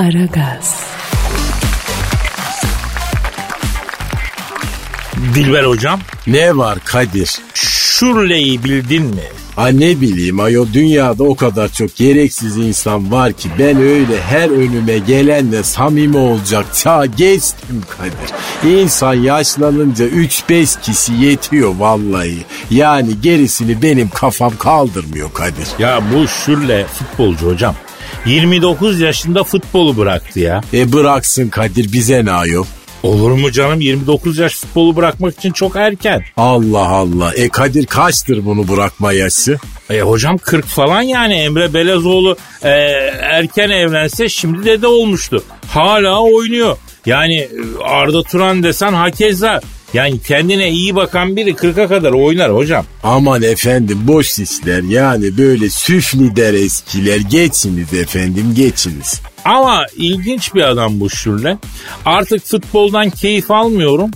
Aragaz. Dilber hocam. Ne var Kadir? Şurleyi bildin mi? Ha ne bileyim ayo dünyada o kadar çok gereksiz insan var ki ben öyle her önüme gelenle samimi olacak çağ geçtim Kadir. İnsan yaşlanınca 3-5 kişi yetiyor vallahi. Yani gerisini benim kafam kaldırmıyor Kadir. Ya bu Şurle futbolcu hocam. 29 yaşında futbolu bıraktı ya. E bıraksın Kadir bize ne ayol? Olur mu canım 29 yaş futbolu bırakmak için çok erken. Allah Allah. E Kadir kaçtır bunu bırakma yaşı? E hocam 40 falan yani Emre Belezoğlu e, erken evlense şimdi dede olmuştu. Hala oynuyor. Yani e, Arda Turan desen hakeza. Yani kendine iyi bakan biri 40'a kadar oynar hocam. Aman efendim boş işler yani böyle süflider eskiler geçiniz efendim geçiniz. Ama ilginç bir adam bu Şürle. Artık futboldan keyif almıyorum.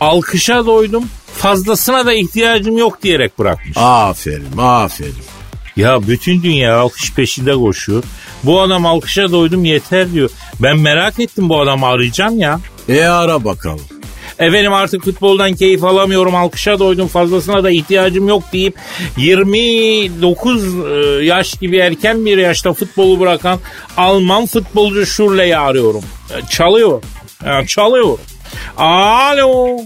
Alkışa doydum. Fazlasına da ihtiyacım yok diyerek bırakmış. Aferin aferin. Ya bütün dünya alkış peşinde koşuyor. Bu adam alkışa doydum yeter diyor. Ben merak ettim bu adamı arayacağım ya. E ara bakalım. Efendim artık futboldan keyif alamıyorum alkışa doydum fazlasına da ihtiyacım yok deyip 29 e, yaş gibi erken bir yaşta futbolu bırakan Alman futbolcu Şurle'yi arıyorum. E, Çalıyor. Yani çalıyor. Alo.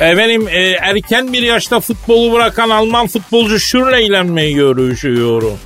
Efendim e, erken bir yaşta futbolu bırakan Alman futbolcu Şürle ile görüşüyorum?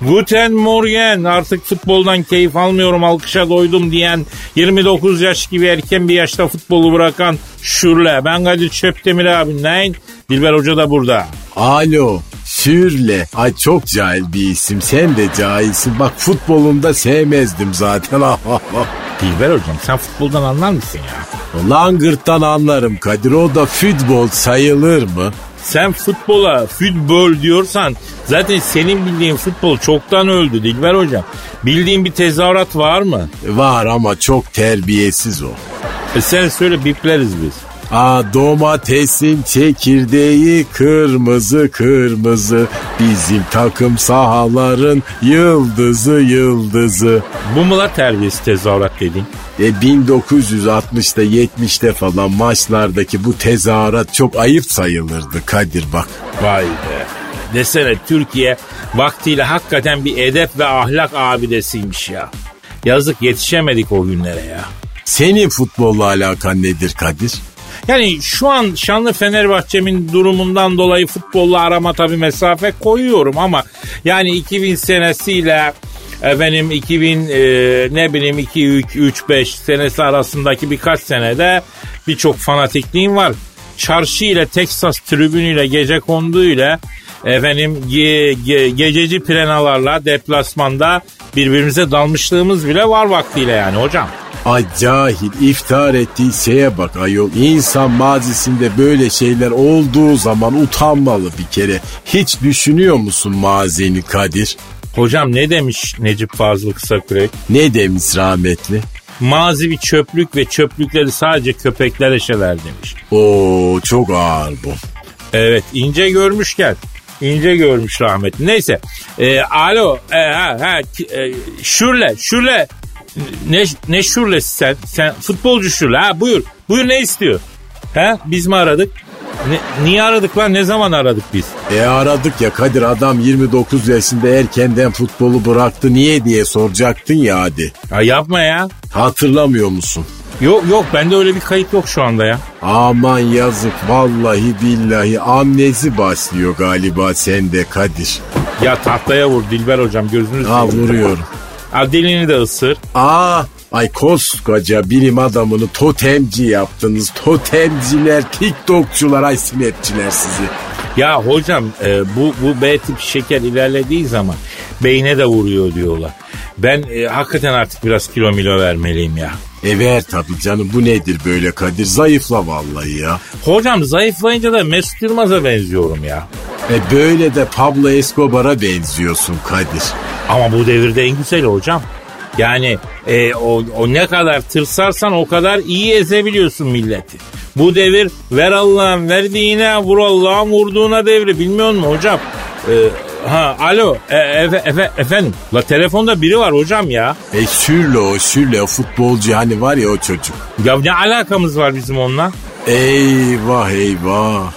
Guten Morgen artık futboldan keyif almıyorum alkışa doydum diyen 29 yaş gibi erken bir yaşta futbolu bırakan Şürle. Ben Kadir Çöptemir abi neyin? Dilber Hoca da burada. Alo. Sürle. Ay çok cahil bir isim. Sen de cahilsin. Bak futbolunda sevmezdim zaten. Dilber Hocam sen futboldan anlar mısın ya? Langırt'tan anlarım Kadir. O da futbol sayılır mı? Sen futbola futbol diyorsan zaten senin bildiğin futbol çoktan öldü Dilber Hocam. Bildiğin bir tezahürat var mı? Var ama çok terbiyesiz o. E sen söyle bipleriz biz. Aa domatesin çekirdeği kırmızı kırmızı bizim takım sahaların yıldızı yıldızı. Bu mu la terbiyesiz tezahürat dediğin? E 1960'da 70'te falan maçlardaki bu tezahürat çok ayıp sayılırdı Kadir bak. Vay be. Desene Türkiye vaktiyle hakikaten bir edep ve ahlak abidesiymiş ya. Yazık yetişemedik o günlere ya. Senin futbolla alakan nedir Kadir? Yani şu an şanlı Fenerbahçe'min durumundan dolayı futbolla arama tabii mesafe koyuyorum ama yani 2000 senesiyle efendim 2000 e, ne bileyim 2 3 3 5 senesi arasındaki birkaç senede birçok fanatikliğim var. Çarşı ile Texas tribünüyle gece konduğuyla efendim ge, ge, gececi prenalarla deplasmanda birbirimize dalmışlığımız bile var vaktiyle yani hocam. Ay cahil iftar ettiği şeye bak ayol. İnsan mazisinde böyle şeyler olduğu zaman utanmalı bir kere. Hiç düşünüyor musun mazini Kadir? Hocam ne demiş Necip Fazıl Kısakürek? Ne demiş rahmetli? Mazi bir çöplük ve çöplükleri sadece köpekler eşeler demiş. Oo çok ağır bu. Evet ince görmüşken. İnce görmüş rahmetli. Neyse. E, alo. E, ha, ha, e, şürle. Şürle. Ne, ne şürlesi sen? Sen futbolcu şürle. Ha buyur. Buyur ne istiyor? Ha biz mi aradık? Ne, niye aradık lan? Ne zaman aradık biz? E aradık ya Kadir adam 29 yaşında erkenden futbolu bıraktı niye diye soracaktın ya hadi. Ya yapma ya. Hatırlamıyor musun? Yok yok bende öyle bir kayıt yok şu anda ya. Aman yazık vallahi billahi amnezi başlıyor galiba sende Kadir. Ya tahtaya vur Dilber hocam gözünü Ha vuruyorum. Ha dilini de ısır. Aa ay koskoca bilim adamını totemci yaptınız. Totemciler, tiktokçular, ay sinetçiler sizi. Ya hocam e, bu bu B tip şeker ilerlediği zaman beyne de vuruyor diyorlar. Ben e, hakikaten artık biraz kilo milo vermeliyim ya. E ver tabii canım bu nedir böyle Kadir zayıfla vallahi ya. Hocam zayıflayınca da Mesut Yılmaz'a benziyorum ya. E böyle de Pablo Escobar'a benziyorsun Kadir. Ama bu devirde en güzeli hocam. Yani e, o, o ne kadar tırsarsan o kadar iyi ezebiliyorsun milleti. Bu devir ver Allah'ın verdiğine vur Allah'ın vurduğuna devri bilmiyor musun hocam? E, ha alo e, efe, efe, efendim la telefonda biri var hocam ya. E Sürle o Sürle o futbolcu hani var ya o çocuk. Ya ne alakamız var bizim onunla? Eyvah eyvah.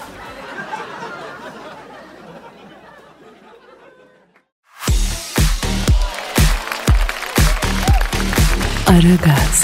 Aragaz,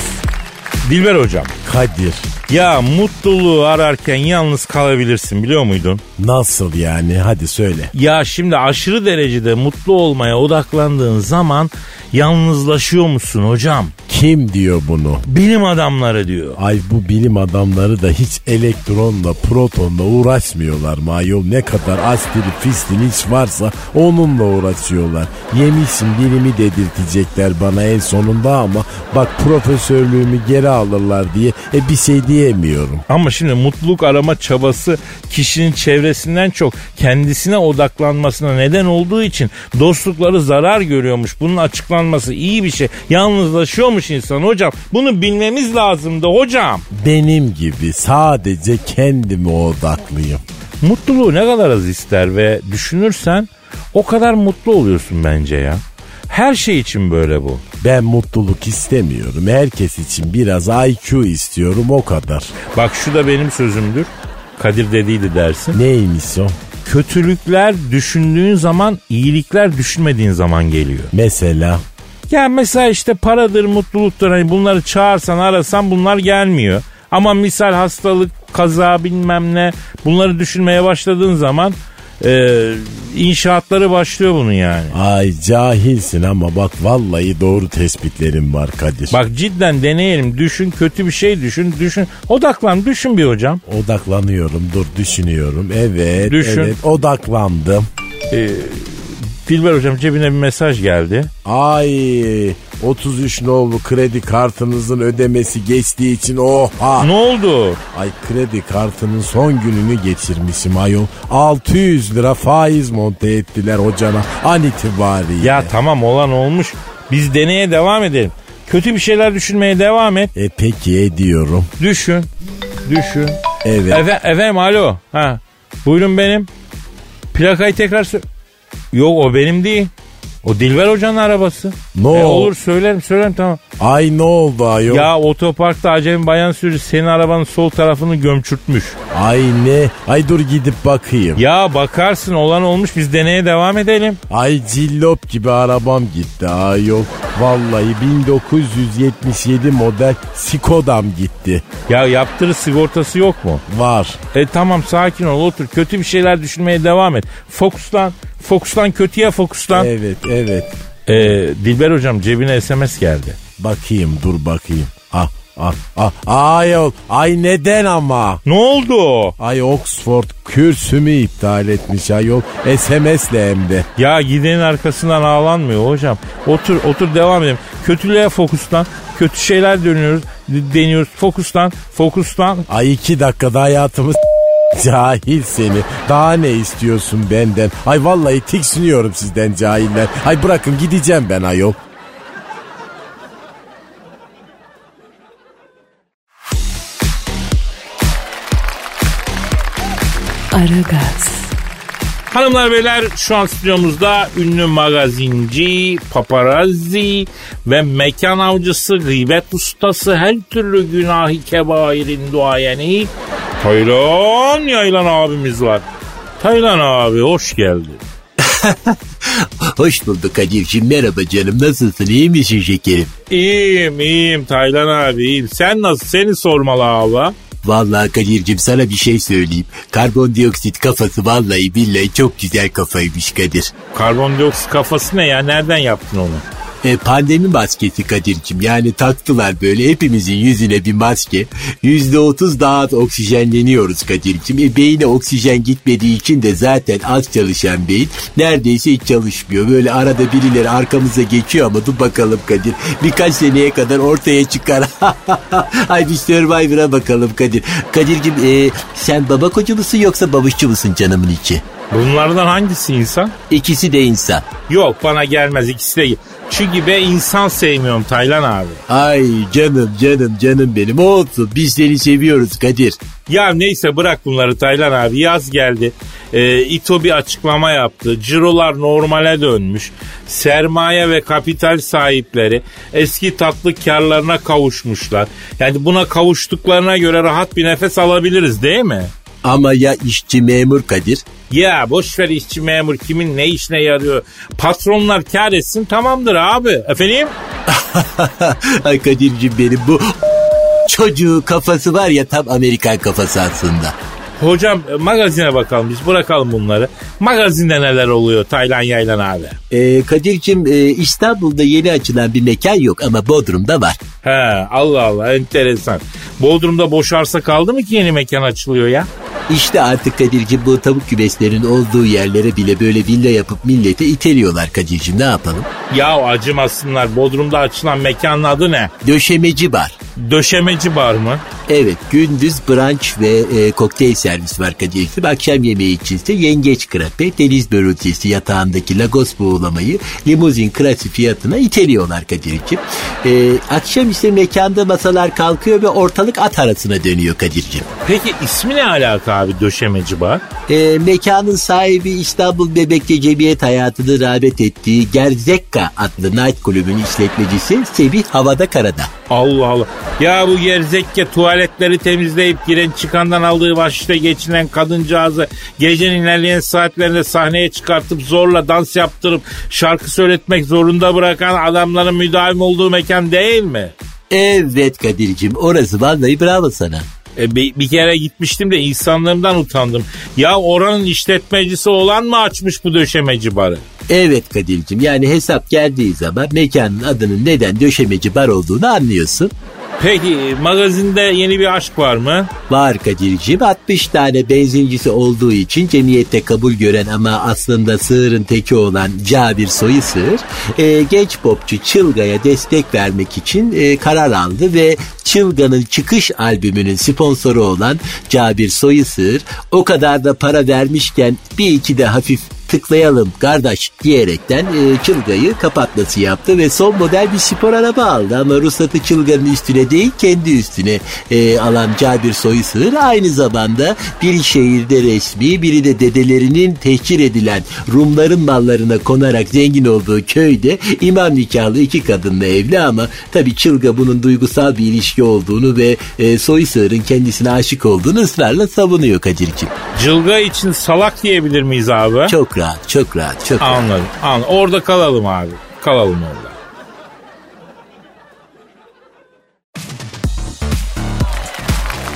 Dilber hocam. Kadir Ya mutluluğu ararken yalnız kalabilirsin biliyor muydun? nasıl yani hadi söyle. Ya şimdi aşırı derecede mutlu olmaya odaklandığın zaman yalnızlaşıyor musun hocam? Kim diyor bunu? Bilim adamları diyor. Ay bu bilim adamları da hiç elektronla protonla uğraşmıyorlar mı ayol ne kadar astili fistin hiç varsa onunla uğraşıyorlar. Yemişim bilimi dedirtecekler bana en sonunda ama bak profesörlüğümü geri alırlar diye e bir şey diyemiyorum. Ama şimdi mutluluk arama çabası kişinin çevresinden çok kendisine odaklanmasına neden olduğu için dostlukları zarar görüyormuş. Bunun açıklanması iyi bir şey. Yalnızlaşıyormuş insan hocam. Bunu bilmemiz lazımdı hocam. Benim gibi sadece kendime odaklıyım. Mutluluğu ne kadar az ister ve düşünürsen o kadar mutlu oluyorsun bence ya. Her şey için böyle bu. Ben mutluluk istemiyorum. Herkes için biraz IQ istiyorum o kadar. Bak şu da benim sözümdür. Kadir dediydi dersin. Neymiş o? Kötülükler düşündüğün zaman iyilikler düşünmediğin zaman geliyor. Mesela Ya mesela işte paradır, mutluluktur hani bunları çağırsan arasan bunlar gelmiyor. Ama misal hastalık, kaza bilmem ne bunları düşünmeye başladığın zaman e, inşaatları başlıyor bunun yani. Ay cahilsin ama bak vallahi doğru tespitlerim var Kadir. Bak cidden deneyelim düşün kötü bir şey düşün düşün odaklan düşün bir hocam. Odaklanıyorum dur düşünüyorum. Evet Düşün. evet odaklandım. E, Dilber hocam cebine bir mesaj geldi. Ay 33 nolu kredi kartınızın ödemesi geçtiği için oha. Ne oldu? Ay kredi kartının son gününü geçirmişim ayol. 600 lira faiz monte ettiler hocana an itibariyle. Ya tamam olan olmuş. Biz deneye devam edelim. Kötü bir şeyler düşünmeye devam et. E peki ediyorum. Düşün. Düşün. Evet. Efe, efendim alo. Ha. Buyurun benim. Plakayı tekrar sö- Yok o benim değil. O Dilber Hoca'nın arabası. Ne E, olur söylerim söylerim tamam. Ay ne oldu ayol? Ya otoparkta acemi bayan sürücü senin arabanın sol tarafını gömçürtmüş. Ay ne? Ay dur gidip bakayım. Ya bakarsın olan olmuş biz deneye devam edelim. Ay cillop gibi arabam gitti ayol. Vallahi 1977 model Skoda'm gitti. Ya yaptırı sigortası yok mu? Var. E tamam sakin ol otur. Kötü bir şeyler düşünmeye devam et. Fokuslan. Fokuslan kötüye fokuslan. Evet evet. E, Dilber hocam cebine SMS geldi. Bakayım dur bakayım. Ah ah. Ayol. Ay neden ama? Ne oldu? Ay Oxford kürsümü iptal etmiş ayol. SMS'le hem de. Ya gidenin arkasından ağlanmıyor hocam. Otur otur devam edelim. Kötülüğe fokuslan. Kötü şeyler dönüyoruz. Deniyoruz. Fokuslan. Fokuslan. Ay iki dakikada hayatımız Cahil seni. Daha ne istiyorsun benden? Ay vallahi tiksiniyorum sizden cahiller. Ay bırakın gideceğim ben ayol. Aragaz, Hanımlar beyler şu an stüdyomuzda ünlü magazinci, paparazzi ve mekan avcısı, gıybet ustası, her türlü günahı kebairin duayeni Taylan Yaylan abimiz var. Taylan abi hoş geldin. Hoş bulduk Kadir'cim merhaba canım nasılsın iyi misin şekerim? İyiyim iyiyim Taylan abi iyiyim. Sen nasıl seni sormalı abi. Vallahi Kadir'cim sana bir şey söyleyeyim. Karbondioksit kafası vallahi billahi çok güzel kafaymış Kadir. Karbondioksit kafası ne ya nereden yaptın onu? E, pandemi maskesi Kadir'cim yani taktılar böyle hepimizin yüzüne bir maske. Yüzde otuz daha az oksijenleniyoruz Kadir'cim. E, beyine oksijen gitmediği için de zaten az çalışan beyin neredeyse hiç çalışmıyor. Böyle arada birileri arkamıza geçiyor ama dur bakalım Kadir. Birkaç seneye kadar ortaya çıkar. Ay bir Survivor'a bakalım Kadir. Kadir'cim e, sen baba kocu musun yoksa babuşçu musun canımın içi? Bunlardan hangisi insan? İkisi de insan. Yok bana gelmez ikisi de. Çünkü ben insan sevmiyorum Taylan abi. Ay canım canım canım benim olsun biz seni seviyoruz Kadir. Ya neyse bırak bunları Taylan abi yaz geldi. e, İTO bir açıklama yaptı. Cirolar normale dönmüş. Sermaye ve kapital sahipleri eski tatlı karlarına kavuşmuşlar. Yani buna kavuştuklarına göre rahat bir nefes alabiliriz değil mi? Ama ya işçi memur Kadir? Ya boş ver işçi memur kimin ne işine yarıyor. Patronlar kar etsin tamamdır abi. Efendim? Kadir'cim benim bu çocuğu kafası var ya tam Amerikan kafası aslında. Hocam e, magazine bakalım biz bırakalım bunları. Magazinde neler oluyor Taylan Yaylan abi? Ee, Kadir'cim e, İstanbul'da yeni açılan bir mekan yok ama Bodrum'da var. He Allah Allah enteresan. Bodrum'da boş arsa kaldı mı ki yeni mekan açılıyor ya? İşte artık Kadir'cim bu tavuk küveslerin olduğu yerlere bile böyle villa yapıp millete iteliyorlar Kadir'cim ne yapalım? Ya acımasınlar Bodrum'da açılan mekanın adı ne? Döşemeci bar. Döşemeci bar mı? Evet gündüz brunch ve e, kokteyl servis var Kadir'cim. Akşam yemeği içinse yengeç krape, deniz börülcesi yatağındaki lagos buğulamayı limuzin klasi fiyatına iteliyorlar Kadir'cim. E, akşam ise mekanda masalar kalkıyor ve ortalık at arasına dönüyor Kadir'cim. Peki ismi ne alaka abi döşemeci bar? E, mekanın sahibi İstanbul Bebek'te cemiyet hayatını rağbet ettiği Gerzekka adlı night kulübün işletmecisi Semih Havada Karada. Allah Allah. Ya bu gerzekke tuvaletleri temizleyip giren çıkandan aldığı başta geçinen kadıncağızı gecenin ilerleyen saatlerinde sahneye çıkartıp zorla dans yaptırıp şarkı söyletmek zorunda bırakan adamların müdavim olduğu mekan değil mi? Evet Kadir'cim orası vallahi bravo sana. E, bir, bir kere gitmiştim de insanlarımdan utandım. Ya oranın işletmecisi olan mı açmış bu döşemeci barı? Evet Kadir'cim yani hesap geldiği zaman mekanın adının neden döşemeci bar olduğunu anlıyorsun. Peki magazinde yeni bir aşk var mı? Var Kadir'cim 60 tane benzincisi olduğu için cemiyette kabul gören ama aslında sığırın teki olan Cabir Soyu e, genç popçu Çılga'ya destek vermek için e, karar aldı ve Çılga'nın çıkış albümünün sponsoru olan Cabir Soyu o kadar da para vermişken bir iki de hafif tıklayalım kardeş diyerekten e, Çılga'yı kapatması yaptı ve son model bir spor araba aldı ama ruhsatı Çılga'nın üstüne değil kendi üstüne e, alan Cabir Soyu Sığır aynı zamanda bir şehirde resmi biri de dedelerinin tehcir edilen Rumların mallarına konarak zengin olduğu köyde imam nikahlı iki kadınla evli ama tabi Çılga bunun duygusal bir ilişki olduğunu ve e, Soyu Sığır'ın kendisine aşık olduğunu ısrarla savunuyor Kadir'ciğim. Cılga için salak diyebilir miyiz abi? Çok rahat, çok rahat, çok rahat. Anladım. Anladım. Orada kalalım abi. Kalalım orada.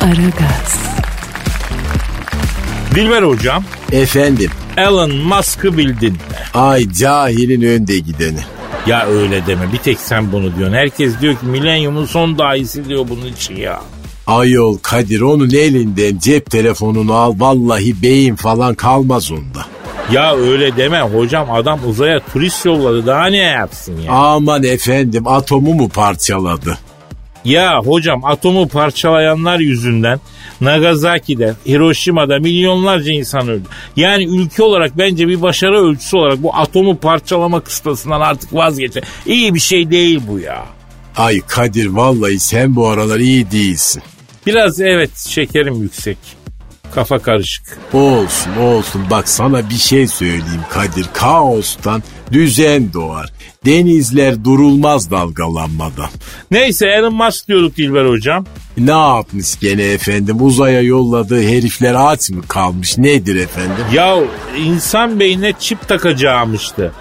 Aragaz, Dilber hocam, Efendim, Elon Musk'ı bildin mi? Ay cahilin önde gideni. Ya öyle deme. Bir tek sen bunu diyorsun. Herkes diyor ki milenyumun son dahisi diyor bunun için ya. Ayol Kadir onun elinden cep telefonunu al vallahi beyin falan kalmaz onda. Ya öyle deme hocam adam uzaya turist yolladı daha ne yapsın ya? Aman efendim atomu mu parçaladı? Ya hocam atomu parçalayanlar yüzünden Nagasaki'de, Hiroşima'da milyonlarca insan öldü. Yani ülke olarak bence bir başarı ölçüsü olarak bu atomu parçalama kıstasından artık vazgeçe. İyi bir şey değil bu ya. Ay Kadir vallahi sen bu aralar iyi değilsin. Biraz evet şekerim yüksek. Kafa karışık. Olsun olsun bak sana bir şey söyleyeyim Kadir. Kaostan düzen doğar. Denizler durulmaz dalgalanmadan. Neyse Elon Musk diyorduk Dilber hocam. Ne yapmış gene efendim? Uzaya yolladığı herifler aç mı kalmış? Nedir efendim? Ya insan beynine çip takacağımıştı.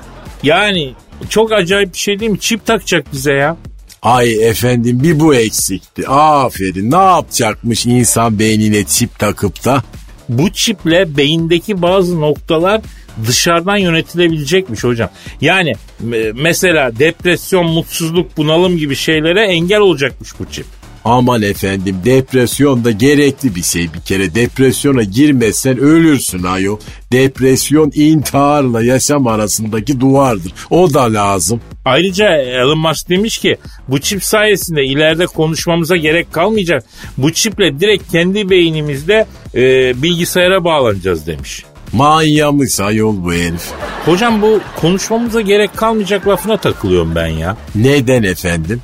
Yani çok acayip bir şey değil mi? Çip takacak bize ya. Ay efendim bir bu eksikti. Aferin ne yapacakmış insan beynine çip takıp da? Bu çiple beyindeki bazı noktalar dışarıdan yönetilebilecekmiş hocam. Yani me- mesela depresyon, mutsuzluk, bunalım gibi şeylere engel olacakmış bu çip. Aman efendim depresyon da gerekli bir şey bir kere. Depresyona girmezsen ölürsün ayol. Depresyon intiharla yaşam arasındaki duvardır. O da lazım. Ayrıca Elon Musk demiş ki bu çip sayesinde ileride konuşmamıza gerek kalmayacak. Bu çiple direkt kendi beynimizde e, bilgisayara bağlanacağız demiş. Manyamış ayol bu herif. Hocam bu konuşmamıza gerek kalmayacak lafına takılıyorum ben ya. Neden efendim?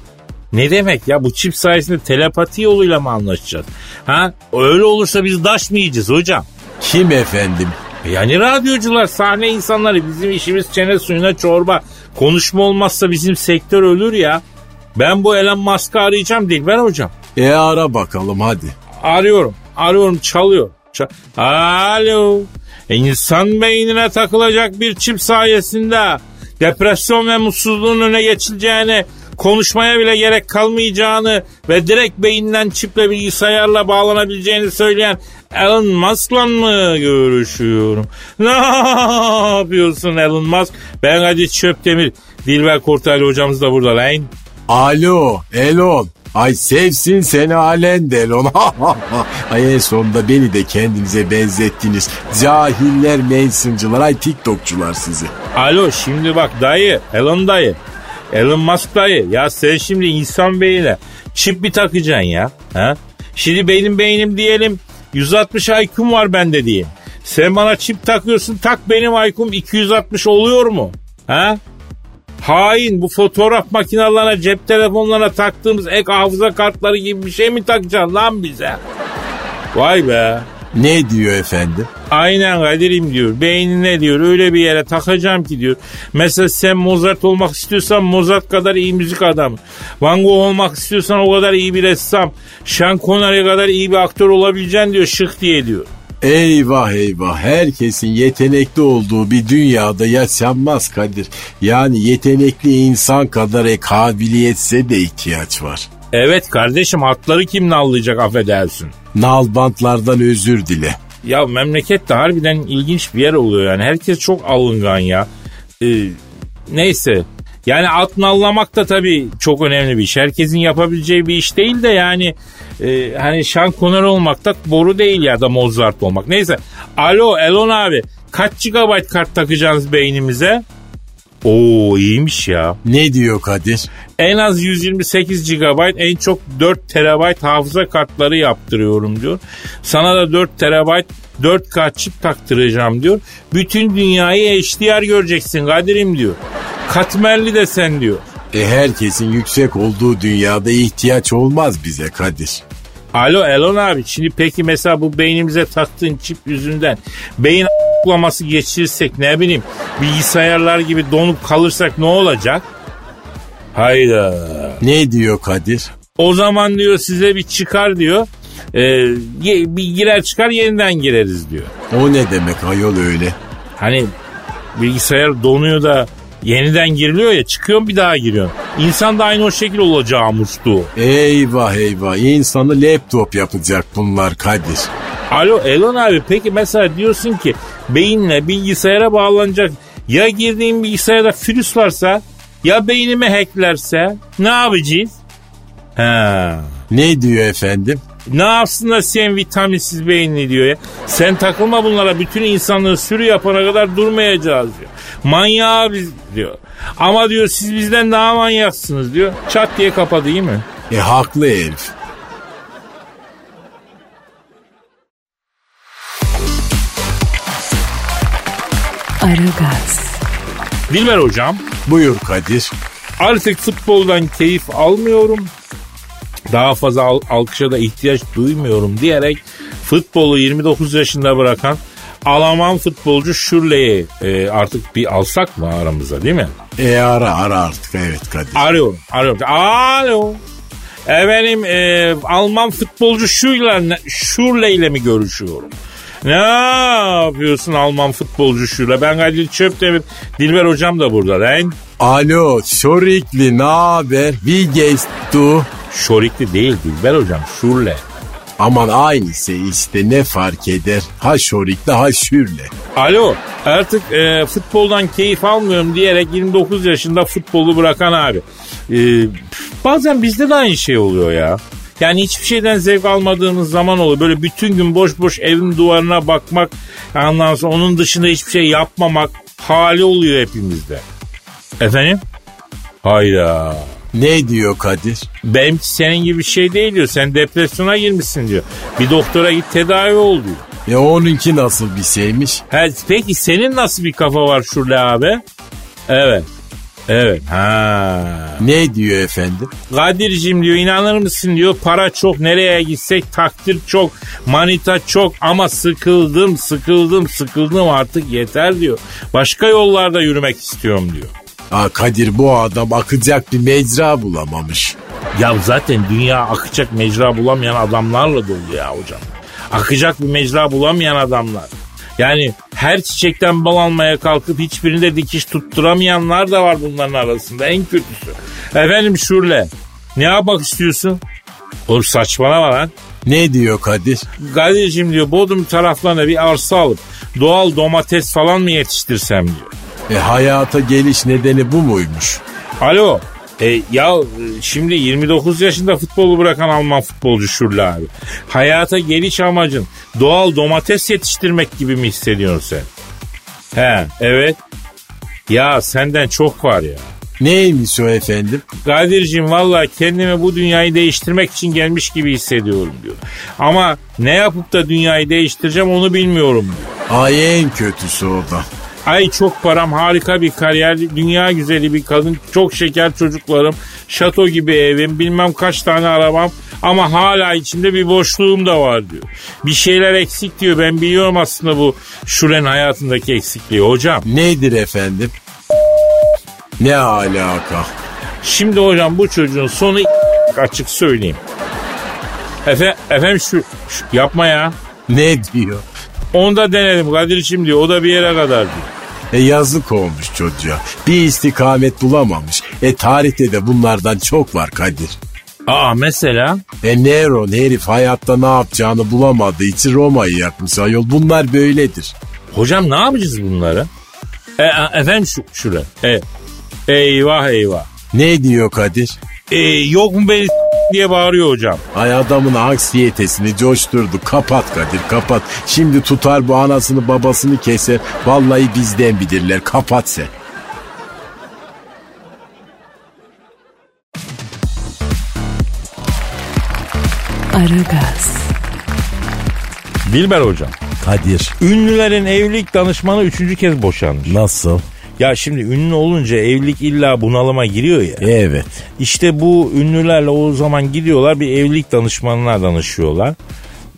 Ne demek ya bu çip sayesinde telepati yoluyla mı anlaşacağız? Ha öyle olursa biz daş mı yiyeceğiz hocam? Kim efendim? Yani radyocular, sahne insanları bizim işimiz çene suyuna çorba. Konuşma olmazsa bizim sektör ölür ya. Ben bu Elon Musk'ı arayacağım Dilber hocam. E ara bakalım hadi. Arıyorum, arıyorum çalıyor. Ça- Alo. E, İnsan beynine takılacak bir çip sayesinde depresyon ve mutsuzluğun öne geçileceğini, konuşmaya bile gerek kalmayacağını ve direkt beyinden çiple bilgisayarla bağlanabileceğini söyleyen Elon Musk'la mı görüşüyorum? Ne yapıyorsun Elon Musk? Ben Kadir Çöptemir. Dilber Kortaylı hocamız da burada lan. Alo Elon. Ay sevsin seni Alen Delon. Ay en sonunda beni de kendinize benzettiniz. Cahiller, Mason'cılar, ay TikTokçular sizi. Alo şimdi bak dayı, Elon dayı. Elon Musk dayı. Ya sen şimdi insan beynine çip mi takacaksın ya? Ha? Şimdi benim beynim diyelim 160 IQ'm var bende diyeyim. Sen bana çip takıyorsun tak benim IQ'm 260 oluyor mu? Ha? Hain bu fotoğraf makinelerine cep telefonlarına taktığımız ek hafıza kartları gibi bir şey mi takacaksın lan bize? Vay be. Ne diyor efendim? Aynen Kadir'im diyor. Beynine diyor öyle bir yere takacağım ki diyor. Mesela sen Mozart olmak istiyorsan Mozart kadar iyi müzik adamı. Van Gogh olmak istiyorsan o kadar iyi bir ressam. Sean Connery kadar iyi bir aktör olabileceksin diyor şık diye diyor. Eyvah eyvah herkesin yetenekli olduğu bir dünyada yaşanmaz Kadir. Yani yetenekli insan kadar e kabiliyetse de ihtiyaç var. Evet kardeşim hatları kim nallayacak affedersin. Nalbantlardan özür dile. Ya memleket de harbiden ilginç bir yer oluyor yani. Herkes çok alıngan ya. Ee, neyse. Yani at nallamak da tabii çok önemli bir iş. Herkesin yapabileceği bir iş değil de yani e, hani Sean Connery olmak da boru değil ya da Mozart olmak. Neyse. Alo Elon abi kaç GB kart takacaksınız beynimize? Oo iyiymiş ya. Ne diyor Kadir? En az 128 GB en çok 4 TB hafıza kartları yaptırıyorum diyor. Sana da 4 TB 4K çip taktıracağım diyor. Bütün dünyayı HDR göreceksin Kadir'im diyor. Katmerli de sen diyor. E herkesin yüksek olduğu dünyada ihtiyaç olmaz bize Kadir. Alo Elon abi şimdi peki mesela bu beynimize taktığın çip yüzünden beyin a**laması geçirirsek ne bileyim bilgisayarlar gibi donup kalırsak ne olacak? Hayda. Ne diyor Kadir? O zaman diyor size bir çıkar diyor. Ee, bir girer çıkar yeniden gireriz diyor. O ne demek ayol öyle? Hani bilgisayar donuyor da yeniden giriliyor ya çıkıyor bir daha giriyor. İnsan da aynı o şekil olacağı musluğu. Eyvah eyvah insanı laptop yapacak bunlar Kadir. Alo Elon abi peki mesela diyorsun ki beyinle bilgisayara bağlanacak. Ya girdiğin bilgisayarda virüs varsa ya beynimi hacklerse ne yapacağız? Ha. Ne diyor efendim? Ne yapsın da sen vitaminsiz beyinli diyor ya. Sen takılma bunlara bütün insanlığı sürü yapana kadar durmayacağız diyor. Manyağı biz diyor. Ama diyor siz bizden daha manyaksınız diyor. Çat diye kapadı değil mi? E haklı herif. Aragaz, Dilber hocam Buyur Kadir. artık futboldan keyif almıyorum. Daha fazla al- alkışa da ihtiyaç duymuyorum diyerek futbolu 29 yaşında bırakan Alman futbolcu Schürrle'yi e, artık bir alsak mı aramıza değil mi? E ara ara artık evet Kadir. Arıyorum, arıyorum. Alo. Efendim e, Alman futbolcu Schürrle, Schürrle ile mi görüşüyorum? Ne yapıyorsun Alman futbolcu Schürrle? Ben Kadir Çöptemir. Dilber hocam da burada lan. Alo Şorikli ne haber? Wie geht's du? Şorikli değil Dilber hocam Schürrle. Aman aynısı işte ne fark eder? Ha Şorikli ha Şürle. Alo artık e, futboldan keyif almıyorum diyerek 29 yaşında futbolu bırakan abi. E, bazen bizde de aynı şey oluyor ya. Yani hiçbir şeyden zevk almadığımız zaman oluyor. Böyle bütün gün boş boş evin duvarına bakmak, ondan sonra onun dışında hiçbir şey yapmamak hali oluyor hepimizde. Efendim? Hayda. Ne diyor Kadir? Benimki senin gibi bir şey değil diyor. Sen depresyona girmişsin diyor. Bir doktora git tedavi ol diyor. E onunki nasıl bir şeymiş? Ha, peki senin nasıl bir kafa var Şule abi? Evet. Evet. Ha. Ne diyor efendim? Kadir'cim diyor inanır mısın diyor para çok nereye gitsek takdir çok manita çok ama sıkıldım sıkıldım sıkıldım artık yeter diyor. Başka yollarda yürümek istiyorum diyor. Aa, Kadir bu adam akacak bir mecra bulamamış. Ya zaten dünya akacak mecra bulamayan adamlarla dolu ya hocam. Akacak bir mecra bulamayan adamlar. Yani her çiçekten bal almaya kalkıp hiçbirinde dikiş tutturamayanlar da var bunların arasında en kötüsü. Efendim Şurle ne yapmak istiyorsun? Oğlum saçmalama lan. Ne diyor Kadir? Kadir'cim diyor Bodrum taraflarına bir arsa alıp doğal domates falan mı yetiştirsem diyor. E, hayata geliş nedeni bu muymuş? Alo. E, ya şimdi 29 yaşında futbolu bırakan Alman futbolcu Şurla abi. Hayata geliş amacın doğal domates yetiştirmek gibi mi hissediyorsun sen? He evet. Ya senden çok var ya. Neymiş o efendim? Kadir'cim valla kendimi bu dünyayı değiştirmek için gelmiş gibi hissediyorum diyor. Ama ne yapıp da dünyayı değiştireceğim onu bilmiyorum diyor. Ay en kötüsü o da. Ay çok param, harika bir kariyer, dünya güzeli bir kadın, çok şeker çocuklarım, şato gibi evim, bilmem kaç tane arabam ama hala içimde bir boşluğum da var diyor. Bir şeyler eksik diyor. Ben biliyorum aslında bu Şuren hayatındaki eksikliği hocam. Nedir efendim? Ne alaka? Şimdi hocam bu çocuğun sonu açık söyleyeyim. Efe, efendim şu, şu yapma ya. Ne diyor? Onu da denedim Kadir'cim diyor. O da bir yere kadar diyor. E yazık olmuş çocuğa. Bir istikamet bulamamış. E tarihte de bunlardan çok var Kadir. Aa mesela? E Neron herif hayatta ne yapacağını bulamadığı için Roma'yı yakmış ayol. Bunlar böyledir. Hocam ne yapacağız bunları? E, e, efendim şu, şuraya. E, eyvah eyvah. Ne diyor Kadir? E, yok mu beni diye bağırıyor hocam. Ay adamın anksiyetesini coşturdu. Kapat Kadir kapat. Şimdi tutar bu anasını babasını keser. Vallahi bizden bilirler. Kapat sen. Aragaz, Dilber hocam. Kadir. Ünlülerin evlilik danışmanı üçüncü kez boşanmış. Nasıl? Ya şimdi ünlü olunca evlilik illa bunalıma giriyor ya. Evet. İşte bu ünlülerle o zaman gidiyorlar bir evlilik danışmanına danışıyorlar.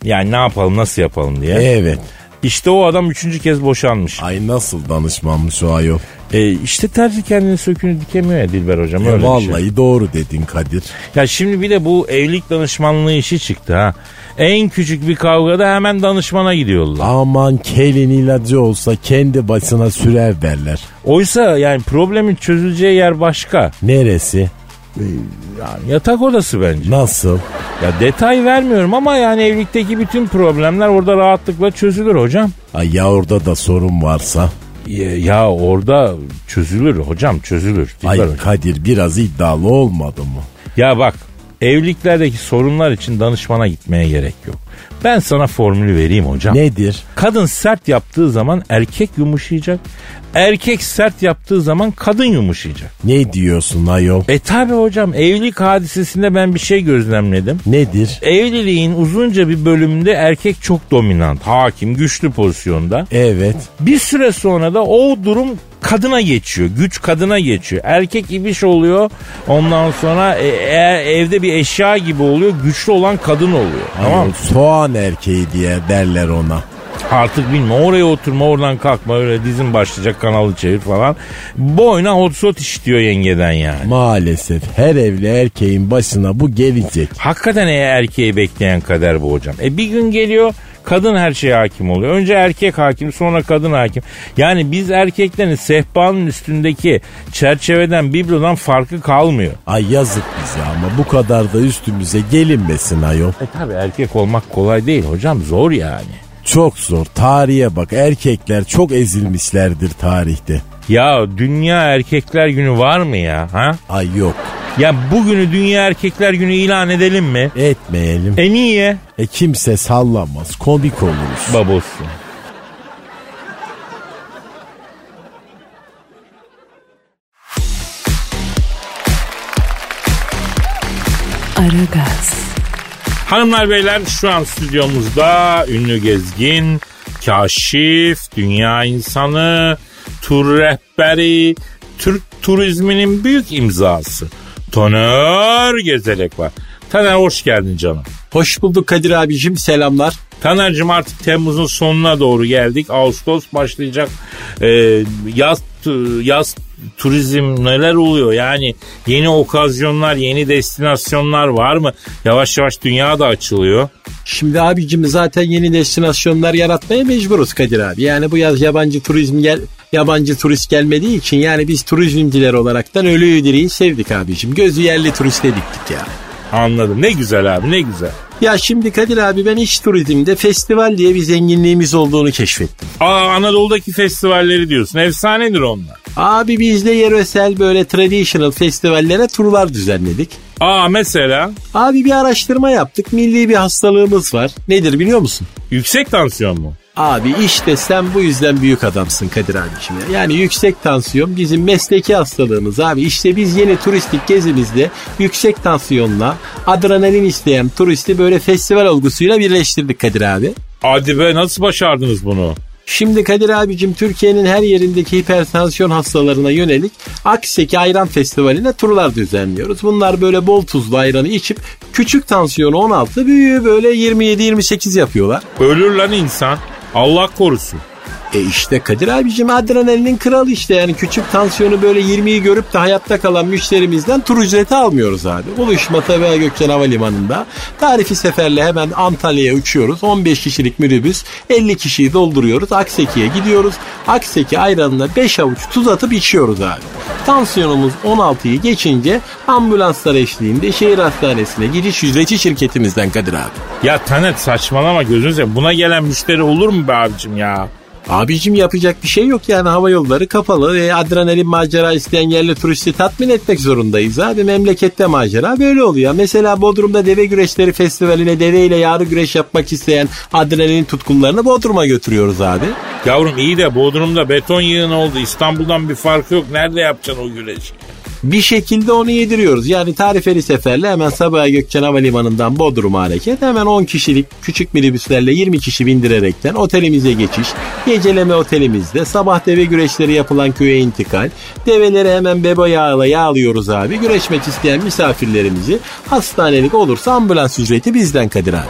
Yani ne yapalım nasıl yapalım diye. Evet. İşte o adam üçüncü kez boşanmış. Ay nasıl danışmanmış o ayol. E, işte tercih kendini sökünü dikemiyor ya Dilber hocam. E, Öyle bir vallahi şey. doğru dedin Kadir. Ya şimdi bir de bu evlilik danışmanlığı işi çıktı ha. En küçük bir kavgada hemen danışmana gidiyorlar. Aman kelin ilacı olsa kendi başına sürer derler. Oysa yani problemin çözüleceği yer başka. Neresi? Yani yatak odası bence. Nasıl? Ya detay vermiyorum ama yani evlilikteki bütün problemler orada rahatlıkla çözülür hocam. Ay ya orada da sorun varsa. Ya, ya orada çözülür hocam çözülür. Ay hocam. Kadir biraz iddialı olmadı mı? Ya bak evliliklerdeki sorunlar için danışmana gitmeye gerek yok. Ben sana formülü vereyim hocam. Nedir? Kadın sert yaptığı zaman erkek yumuşayacak. Erkek sert yaptığı zaman kadın yumuşayacak. Ne diyorsun ayol? E tabi hocam evlilik hadisesinde ben bir şey gözlemledim. Nedir? Evliliğin uzunca bir bölümünde erkek çok dominant, hakim, güçlü pozisyonda. Evet. Bir süre sonra da o durum kadına geçiyor. Güç kadına geçiyor. Erkek ibiş oluyor. Ondan sonra e, eğer evde bir eşya gibi oluyor. Güçlü olan kadın oluyor. Tamam mı? soğan erkeği diye derler ona. Artık bilme oraya oturma oradan kalkma öyle dizin başlayacak kanalı çevir falan. Boyuna hot shot istiyor yengeden yani. Maalesef her evli erkeğin başına bu gelecek. Hakikaten eğer erkeği bekleyen kader bu hocam. E bir gün geliyor kadın her şeye hakim oluyor. Önce erkek hakim sonra kadın hakim. Yani biz erkeklerin sehpanın üstündeki çerçeveden biblodan farkı kalmıyor. Ay yazık bize ama bu kadar da üstümüze gelinmesin ayol. E tabi erkek olmak kolay değil hocam zor yani. Çok zor. Tarihe bak erkekler çok ezilmişlerdir tarihte. Ya Dünya Erkekler Günü var mı ya? Ha? Ay yok Ya bugünü Dünya Erkekler Günü ilan edelim mi? etmeyelim. E niye? E kimse sallamaz komik oluruz. Babosu. Aragaz, Hanımlar beyler şu an stüdyomuzda ünlü gezgin, kaşif, dünya insanı, tur rehberi, Türk turizminin büyük imzası. Taner Gezelek var. Taner hoş geldin canım. Hoş bulduk Kadir abicim selamlar. Taner'cim artık Temmuz'un sonuna doğru geldik. Ağustos başlayacak. Ee, yaz yaz turizm neler oluyor? Yani yeni okazyonlar, yeni destinasyonlar var mı? Yavaş yavaş dünya da açılıyor. Şimdi abicim zaten yeni destinasyonlar yaratmaya mecburuz Kadir abi. Yani bu yaz yabancı turizm gel yabancı turist gelmediği için yani biz turizmciler olaraktan ölüyü diriyi sevdik abicim. Gözü yerli turiste diktik ya. Anladım. Ne güzel abi ne güzel. Ya şimdi Kadir abi ben iç turizmde festival diye bir zenginliğimiz olduğunu keşfettim. Aa Anadolu'daki festivalleri diyorsun. Efsanedir onlar. Abi biz de yöresel böyle traditional festivallere turlar düzenledik. Aa mesela? Abi bir araştırma yaptık. Milli bir hastalığımız var. Nedir biliyor musun? Yüksek tansiyon mu? Abi işte sen bu yüzden büyük adamsın Kadir abiciğim ya. Yani yüksek tansiyon bizim mesleki hastalığımız abi. İşte biz yeni turistik gezimizde yüksek tansiyonla adrenalin isteyen turisti böyle festival olgusuyla birleştirdik Kadir abi. Hadi be nasıl başardınız bunu? Şimdi Kadir abicim Türkiye'nin her yerindeki hipertansiyon hastalarına yönelik Akseki Ayran Festivali'ne turlar düzenliyoruz. Bunlar böyle bol tuzlu ayranı içip küçük tansiyonu 16 büyüğü böyle 27-28 yapıyorlar. Ölür lan insan. Allah korusun. E işte Kadir abicim adrenalinin kralı işte yani küçük tansiyonu böyle 20'yi görüp de hayatta kalan müşterimizden tur ücreti almıyoruz abi. Buluşma Sabiha Gökçen Havalimanı'nda tarifi seferle hemen Antalya'ya uçuyoruz. 15 kişilik minibüs 50 kişiyi dolduruyoruz. Akseki'ye gidiyoruz. Akseki ayranına 5 avuç tuz atıp içiyoruz abi. Tansiyonumuz 16'yı geçince ambulanslar eşliğinde şehir hastanesine gidiş ücreti şirketimizden Kadir abi. Ya Tanet saçmalama gözünü seveyim. Buna gelen müşteri olur mu be abicim ya? Abicim yapacak bir şey yok yani hava yolları kapalı ve adrenalin macera isteyen yerli turisti tatmin etmek zorundayız abi. Memlekette macera böyle oluyor. Mesela Bodrum'da deve güreşleri festivaline deve ile yağlı güreş yapmak isteyen adrenalin tutkunlarını Bodrum'a götürüyoruz abi. Yavrum iyi de Bodrum'da beton yığını oldu. İstanbul'dan bir farkı yok. Nerede yapacaksın o güreşi? Bir şekilde onu yediriyoruz. Yani tarifeli seferle hemen Sabiha Gökçen Havalimanı'ndan Bodrum'a hareket. Hemen 10 kişilik küçük minibüslerle 20 kişi bindirerekten otelimize geçiş. Geceleme otelimizde sabah deve güreşleri yapılan köye intikal. Develeri hemen bebo yağla yağlıyoruz abi. Güreşmek isteyen misafirlerimizi hastanelik olursa ambulans ücreti bizden Kadir abi.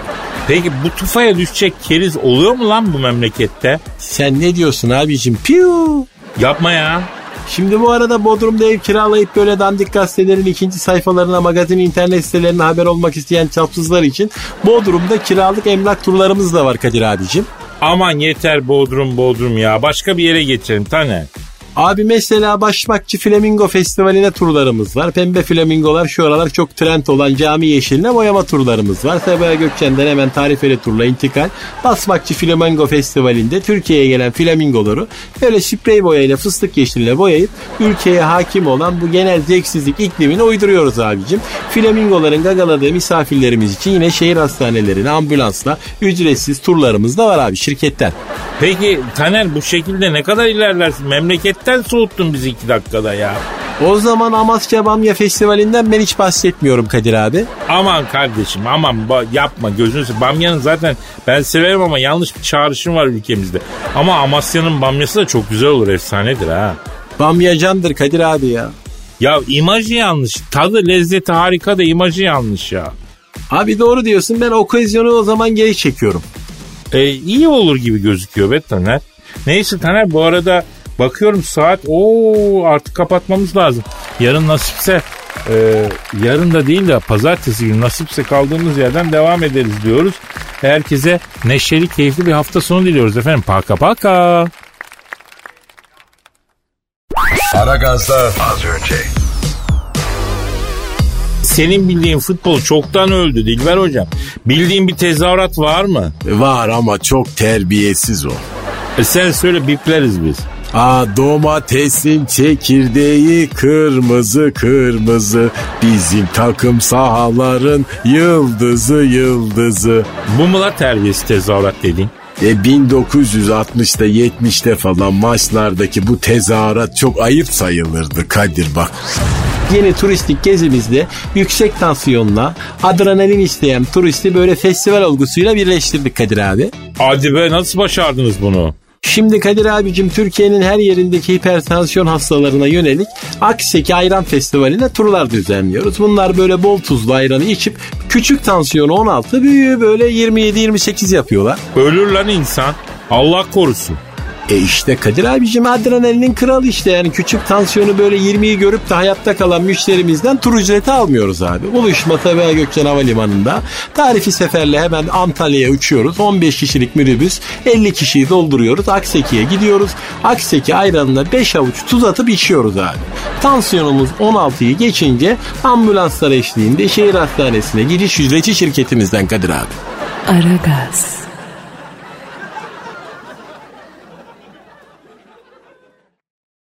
Peki bu tufaya düşecek keriz oluyor mu lan bu memlekette? Sen ne diyorsun abicim? Piu! Yapma ya. Şimdi bu arada Bodrum'da ev kiralayıp böyle dandik gazetelerin ikinci sayfalarına magazin internet sitelerine haber olmak isteyen çapsızlar için Bodrum'da kiralık emlak turlarımız da var Kadir abicim. Aman yeter Bodrum Bodrum ya. Başka bir yere geçelim Taner. Abi mesela Başmakçı Flamingo Festivali'ne turlarımız var. Pembe flamingolar şu aralar çok trend olan cami yeşiline boyama turlarımız var. Sabiha Gökçen'den hemen tarifeli turla intikal. Basmakçı Flamingo Festivali'nde Türkiye'ye gelen flamingoları böyle sprey boyayla fıstık yeşiline boyayıp ülkeye hakim olan bu genel zevksizlik iklimini uyduruyoruz abicim. Flamingoların gagaladığı misafirlerimiz için yine şehir hastanelerine ambulansla ücretsiz turlarımız da var abi şirketten. Peki Taner bu şekilde ne kadar ilerlersin? Memleketten soğuttun bizi iki dakikada ya. O zaman Amasya Bamya Festivali'nden ben hiç bahsetmiyorum Kadir abi. Aman kardeşim aman ba- yapma gözünü seveyim. Bamyanın zaten ben severim ama yanlış bir çağrışım var ülkemizde. Ama Amasya'nın bamyası da çok güzel olur efsanedir ha. Bamya candır Kadir abi ya. Ya imajı yanlış. Tadı lezzeti harika da imajı yanlış ya. Abi doğru diyorsun ben okazyonu o zaman geri çekiyorum. E, iyi olur gibi gözüküyor be Taner. Neyse Taner bu arada bakıyorum saat o artık kapatmamız lazım. Yarın nasipse e, yarın da değil de pazartesi günü nasipse kaldığımız yerden devam ederiz diyoruz. Herkese neşeli keyifli bir hafta sonu diliyoruz efendim. Paka paka. Aragaz'da az önce. Senin bildiğin futbol çoktan öldü Dilber hocam. Bildiğin bir tezahürat var mı? Var ama çok terbiyesiz o. E sen söyle bipleriz biz. Aa domatesin çekirdeği kırmızı kırmızı bizim takım sahaların yıldızı yıldızı. Bu mu la terbiyesi tezahürat dediğin? E 1960'da 70'te falan maçlardaki bu tezahürat çok ayıp sayılırdı Kadir bak. Yeni turistik gezimizde yüksek tansiyonla adrenalin isteyen turisti böyle festival olgusuyla birleştirdik Kadir abi. Hadi be nasıl başardınız bunu? Şimdi Kadir abicim Türkiye'nin her yerindeki hipertansiyon hastalarına yönelik Akseki Ayran Festivali'ne turlar düzenliyoruz. Bunlar böyle bol tuzlu ayranı içip küçük tansiyonu 16 büyüğü böyle 27-28 yapıyorlar. Ölür lan insan. Allah korusun. E işte Kadir abicim adrenalinin kralı işte yani küçük tansiyonu böyle 20'yi görüp de hayatta kalan müşterimizden tur ücreti almıyoruz abi. Buluşma Sabiha Gökçen Havalimanı'nda tarifi seferle hemen Antalya'ya uçuyoruz. 15 kişilik minibüs 50 kişiyi dolduruyoruz. Akseki'ye gidiyoruz. Akseki ayranına 5 avuç tuz atıp içiyoruz abi. Tansiyonumuz 16'yı geçince ambulanslar eşliğinde şehir hastanesine gidiş ücreti şirketimizden Kadir abi. Aragaz.